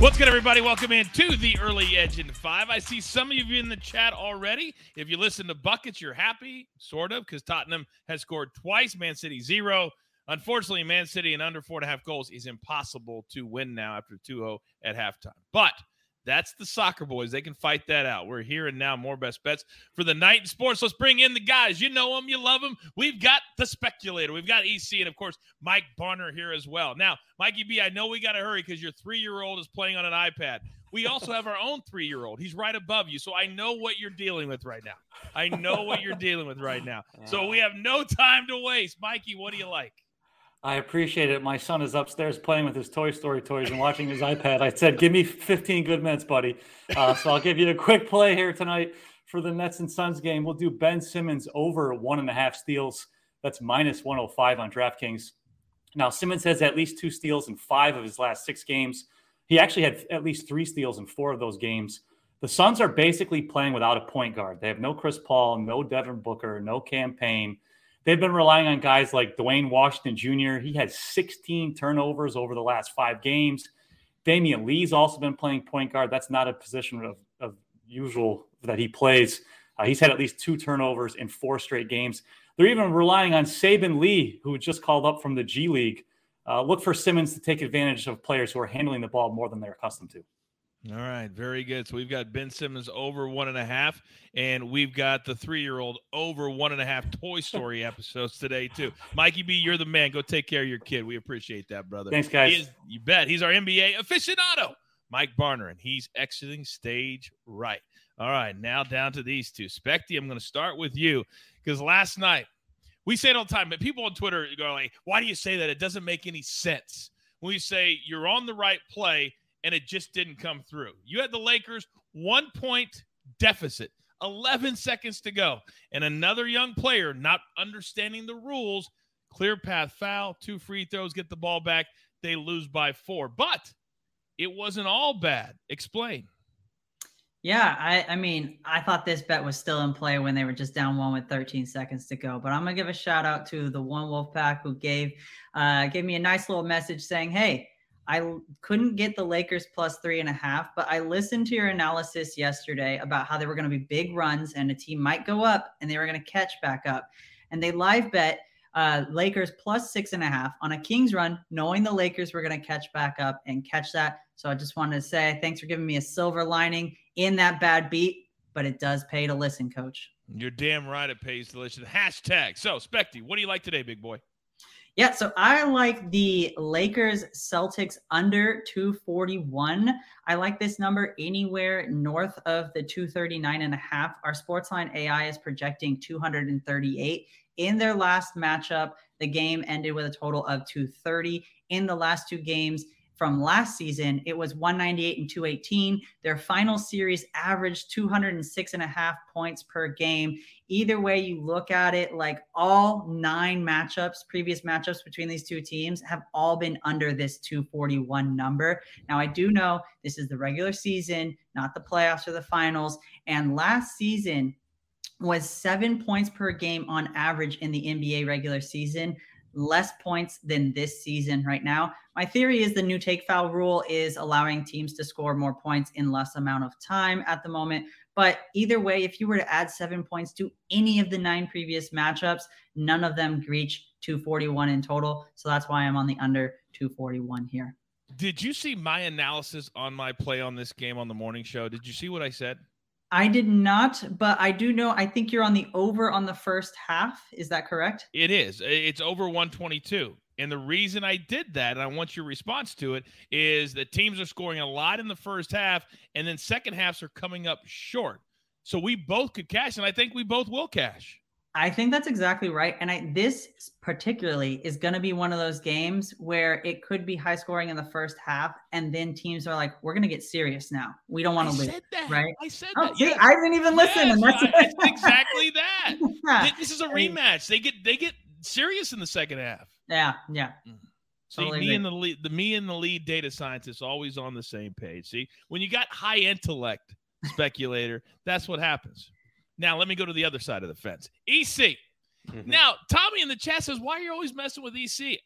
What's good, everybody? Welcome in to the Early Edge in Five. I see some of you in the chat already. If you listen to Buckets, you're happy, sort of, because Tottenham has scored twice, Man City zero. Unfortunately, Man City and under four and a half goals is impossible to win now after 2 0 at halftime. But that's the soccer boys. They can fight that out. We're here and now more best bets for the night in sports. Let's bring in the guys. You know them, you love them. We've got the speculator, we've got EC, and of course, Mike Barner here as well. Now, Mikey B, I know we got to hurry because your three year old is playing on an iPad. We also have our own three year old. He's right above you. So I know what you're dealing with right now. I know what you're dealing with right now. So we ah. have no time to waste. Mikey, what do you like? I appreciate it. My son is upstairs playing with his Toy Story toys and watching his iPad. I said, "Give me 15 good minutes, buddy." Uh, so I'll give you a quick play here tonight for the Nets and Suns game. We'll do Ben Simmons over one and a half steals. That's minus 105 on DraftKings. Now Simmons has at least two steals in five of his last six games. He actually had at least three steals in four of those games. The Suns are basically playing without a point guard. They have no Chris Paul, no Devin Booker, no Cam Payne. They've been relying on guys like Duane Washington Jr. He had 16 turnovers over the last five games. Damion Lee's also been playing point guard. That's not a position of, of usual that he plays. Uh, he's had at least two turnovers in four straight games. They're even relying on Saben Lee, who just called up from the G League. Uh, look for Simmons to take advantage of players who are handling the ball more than they're accustomed to. All right, very good. So we've got Ben Simmons over one and a half, and we've got the three-year-old over one and a half Toy Story episodes today too. Mikey B, you're the man. Go take care of your kid. We appreciate that, brother. Thanks, guys. Is, you bet. He's our NBA aficionado, Mike Barner, and he's exiting stage right. All right, now down to these two. Specty, I'm going to start with you because last night we say it all the time, but people on Twitter go like, "Why do you say that? It doesn't make any sense." When we say you're on the right play and it just didn't come through. You had the Lakers one point deficit, 11 seconds to go, and another young player not understanding the rules, clear path foul, two free throws, get the ball back. They lose by four, but it wasn't all bad. Explain. Yeah, I, I mean, I thought this bet was still in play when they were just down one with 13 seconds to go. But I'm gonna give a shout out to the one Wolf Pack who gave uh, gave me a nice little message saying, "Hey, I couldn't get the Lakers plus three and a half, but I listened to your analysis yesterday about how there were going to be big runs and a team might go up and they were going to catch back up. And they live bet uh, Lakers plus six and a half on a Kings run, knowing the Lakers were going to catch back up and catch that. So I just wanted to say thanks for giving me a silver lining in that bad beat, but it does pay to listen, coach. You're damn right it pays to listen. Hashtag. So, Specty, what do you like today, big boy? Yeah, so I like the Lakers Celtics under 241. I like this number anywhere north of the 239 and a half. Our Sportsline AI is projecting 238 in their last matchup. The game ended with a total of 230 in the last two games from last season, it was 198 and 218. Their final series averaged 206 and a half points per game. Either way you look at it, like all nine matchups, previous matchups between these two teams have all been under this 241 number. Now, I do know this is the regular season, not the playoffs or the finals. And last season, was seven points per game on average in the NBA regular season less points than this season right now. My theory is the new take foul rule is allowing teams to score more points in less amount of time at the moment. But either way, if you were to add seven points to any of the nine previous matchups, none of them reach 241 in total. So that's why I'm on the under 241 here. Did you see my analysis on my play on this game on the morning show? Did you see what I said? I did not, but I do know. I think you're on the over on the first half. Is that correct? It is. It's over 122. And the reason I did that, and I want your response to it, is that teams are scoring a lot in the first half, and then second halves are coming up short. So we both could cash, and I think we both will cash. I think that's exactly right. And I, this particularly is going to be one of those games where it could be high scoring in the first half, and then teams are like, "We're going to get serious now. We don't want to lose." That. Right? I said oh, that. See, I didn't even listen. Yes, and that's it's exactly that. yeah. This is a rematch. They get they get serious in the second half. Yeah, yeah. Mm. See, totally me agree. and the lead, the me and the lead data scientist always on the same page. See, when you got high intellect speculator, that's what happens. Now let me go to the other side of the fence. EC. Mm-hmm. Now, Tommy in the chat says, "Why are you always messing with EC?"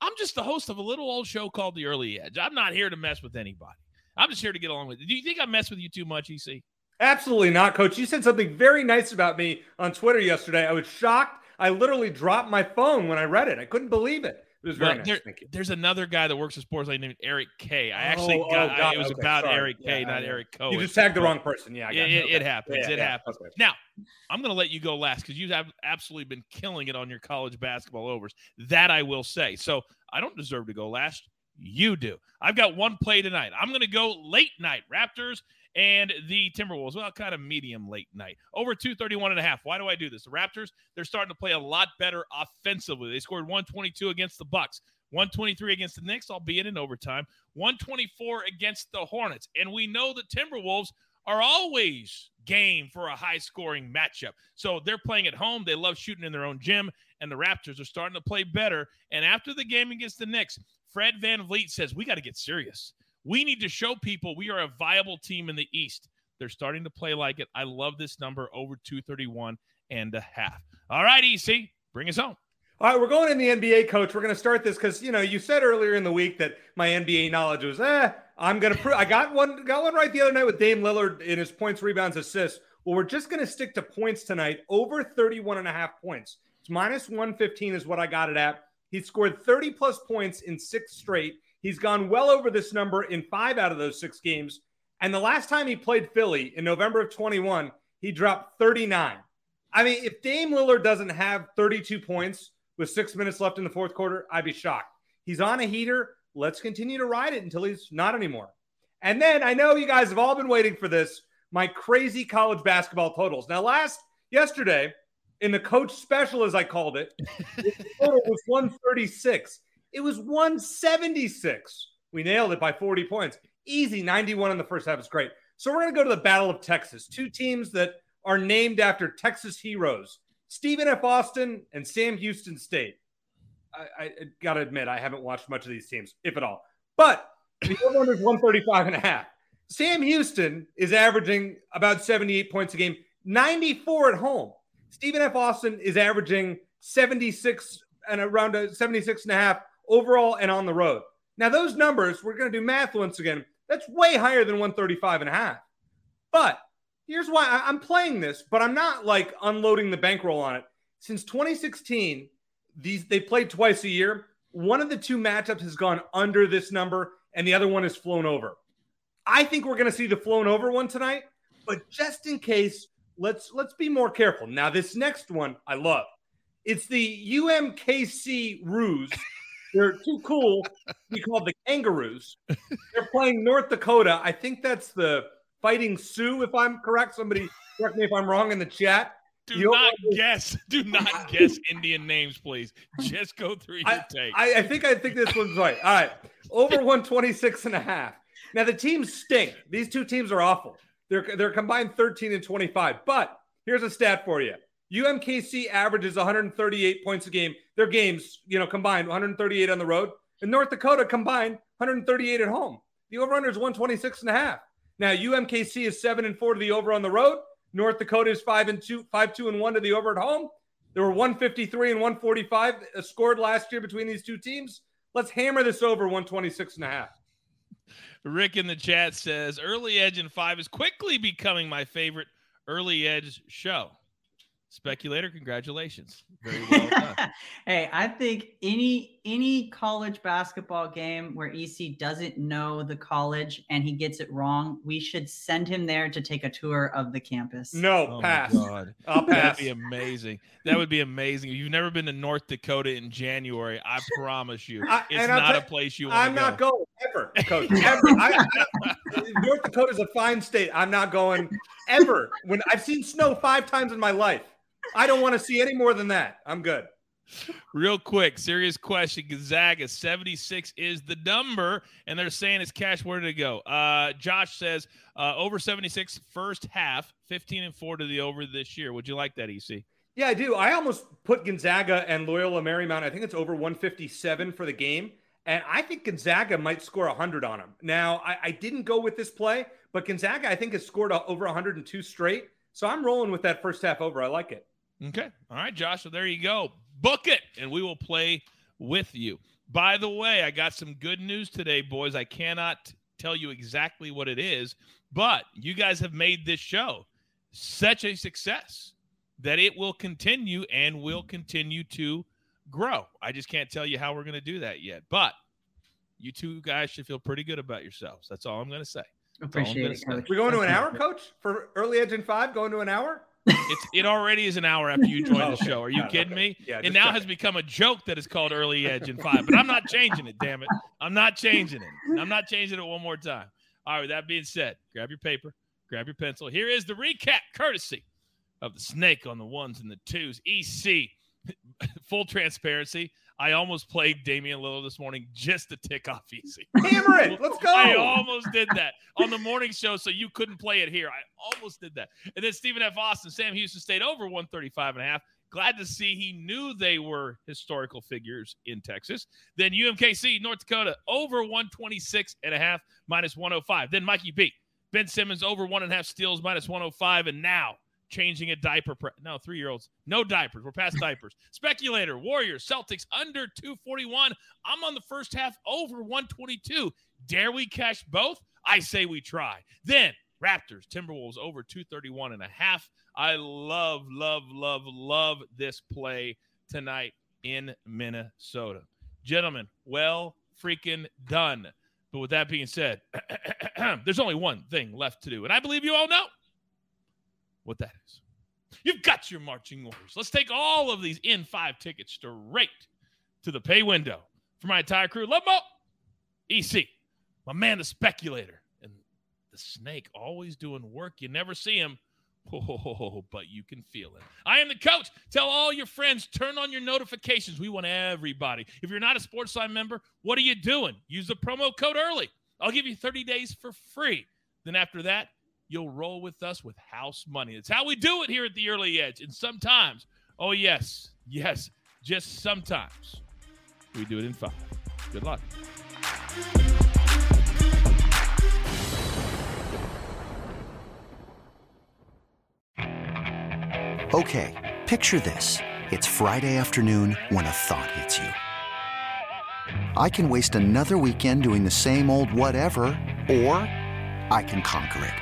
I'm just the host of a little old show called The Early Edge. I'm not here to mess with anybody. I'm just here to get along with you. Do you think I mess with you too much, EC? Absolutely not, Coach. You said something very nice about me on Twitter yesterday. I was shocked. I literally dropped my phone when I read it. I couldn't believe it. It was very well, nice. There, Thank you. There's another guy that works at Sports named Eric K. I oh, actually oh, got, oh, it was okay, about sorry. Eric K, yeah, not Eric Coe. You just tagged the wrong person. Yeah, yeah, it, okay. it, happens. Yeah, it yeah, happens. Okay. Now, I'm going to let you go last because you have absolutely been killing it on your college basketball overs. That I will say. So I don't deserve to go last. You do. I've got one play tonight. I'm going to go late night Raptors and the Timberwolves. Well, kind of medium late night. Over 231 and a half. Why do I do this? The Raptors, they're starting to play a lot better offensively. They scored 122 against the Bucks. 123 against the Knicks, albeit in overtime. 124 against the Hornets. And we know the Timberwolves are always game for a high scoring matchup. So they're playing at home. They love shooting in their own gym, and the Raptors are starting to play better. And after the game against the Knicks, Fred Van VanVleet says, We got to get serious. We need to show people we are a viable team in the East. They're starting to play like it. I love this number over 231 and a half. All right, EC, bring us home. All right, we're going in the NBA, coach. We're going to start this because you know you said earlier in the week that my NBA knowledge was eh. I'm going to prove. I got one, got one right the other night with Dame Lillard in his points, rebounds, assists. Well, we're just going to stick to points tonight. Over 31 and a half points. It's minus 115 is what I got it at. He scored 30 plus points in six straight. He's gone well over this number in five out of those six games. And the last time he played Philly in November of 21, he dropped 39. I mean, if Dame Lillard doesn't have 32 points with six minutes left in the fourth quarter, I'd be shocked. He's on a heater. Let's continue to ride it until he's not anymore. And then I know you guys have all been waiting for this my crazy college basketball totals. Now, last yesterday, in the coach special, as I called it, total was 136. It was 176. We nailed it by 40 points. Easy 91 in the first half is great. So we're going to go to the Battle of Texas. Two teams that are named after Texas heroes Stephen F. Austin and Sam Houston State. I, I got to admit, I haven't watched much of these teams, if at all. But the over is 135 and a half. Sam Houston is averaging about 78 points a game, 94 at home. Stephen F. Austin is averaging 76 and around a 76 and a half overall and on the road. Now, those numbers, we're going to do math once again. That's way higher than 135 and a half. But here's why I'm playing this, but I'm not like unloading the bankroll on it. Since 2016, these they played twice a year. One of the two matchups has gone under this number, and the other one has flown over. I think we're going to see the flown over one tonight, but just in case, let's let's be more careful. Now, this next one I love. It's the UMKC Roos they're too cool to be called the Kangaroos. They're playing North Dakota. I think that's the Fighting Sioux, if I'm correct. Somebody correct me if I'm wrong in the chat. Do you not guess. Do not guess Indian names, please. Just go through your I, take. I, I think I think this one's right. All right. Over 126 and a half. Now the teams stink. These two teams are awful. They're they're combined 13 and 25. But here's a stat for you. UMKC averages 138 points a game. Their games, you know, combined 138 on the road. And North Dakota combined 138 at home. The over-under is 126 and a half. Now UMKC is seven and four to the over on the road. North Dakota is five and two, five two and one to the over at home. There were 153 and 145 uh, scored last year between these two teams. Let's hammer this over 126 and a half. Rick in the chat says early edge in five is quickly becoming my favorite early edge show. Speculator, congratulations. Very well done. hey, I think any any college basketball game where EC doesn't know the college and he gets it wrong, we should send him there to take a tour of the campus. No, oh pass. God. I'll pass. That'd be amazing. That would be amazing. If you've never been to North Dakota in January, I promise you, I, it's not a place you want to. I'm go. not going ever, coach. Ever. I, I, North Dakota is a fine state. I'm not going ever. When I've seen snow five times in my life. I don't want to see any more than that. I'm good. Real quick, serious question. Gonzaga 76 is the number, and they're saying it's cash. Where did it go? Uh, Josh says uh, over 76 first half, 15 and 4 to the over this year. Would you like that, EC? Yeah, I do. I almost put Gonzaga and Loyola Marymount. I think it's over 157 for the game. And I think Gonzaga might score 100 on them. Now, I, I didn't go with this play, but Gonzaga, I think, has scored over 102 straight. So I'm rolling with that first half over. I like it. Okay. All right, Josh. So there you go. Book it, and we will play with you. By the way, I got some good news today, boys. I cannot tell you exactly what it is, but you guys have made this show such a success that it will continue and will continue to grow. I just can't tell you how we're going to do that yet, but you two guys should feel pretty good about yourselves. That's all I'm going to say. Appreciate it. Say. We're going to an hour, coach, for early edge and five. Going to an hour. It's it already is an hour after you join the show. Are you kidding me? Yeah, it now has become a joke that is called early edge in five, but I'm not changing it. Damn it, I'm not changing it. I'm not changing it one more time. All right. With that being said, grab your paper, grab your pencil. Here is the recap, courtesy of the snake on the ones and the twos. EC, full transparency. I almost played Damian Lillard this morning just to tick off EC. Hammer it. Let's go. I almost did that on the morning show, so you couldn't play it here. I almost did that. And then Stephen F. Austin, Sam Houston State over 135 and a half. Glad to see he knew they were historical figures in Texas. Then UMKC, North Dakota, over 126 and a half, minus 105. Then Mikey B. Ben Simmons over one and a half steals, minus 105. And now changing a diaper. Pre- no, three year olds, no diapers. We're past diapers. Speculator, Warriors, Celtics under 241. I'm on the first half over 122. Dare we cash both? I say we try. Then Raptors, Timberwolves over 231 and a half. I love, love, love, love this play tonight in Minnesota. Gentlemen, well freaking done. But with that being said, there's only one thing left to do. And I believe you all know what that is. You've got your marching orders. Let's take all of these N5 tickets straight to the pay window for my entire crew. Love Mo, EC, my man, the speculator, and the snake always doing work. You never see him. Oh, but you can feel it. I am the coach. Tell all your friends, turn on your notifications. We want everybody. If you're not a Sportsline member, what are you doing? Use the promo code early. I'll give you 30 days for free. Then after that, you'll roll with us with house money. It's how we do it here at the early edge. And sometimes, oh, yes, yes, just sometimes we do it in five. Good luck. Okay, picture this. It's Friday afternoon when a thought hits you. I can waste another weekend doing the same old whatever, or I can conquer it.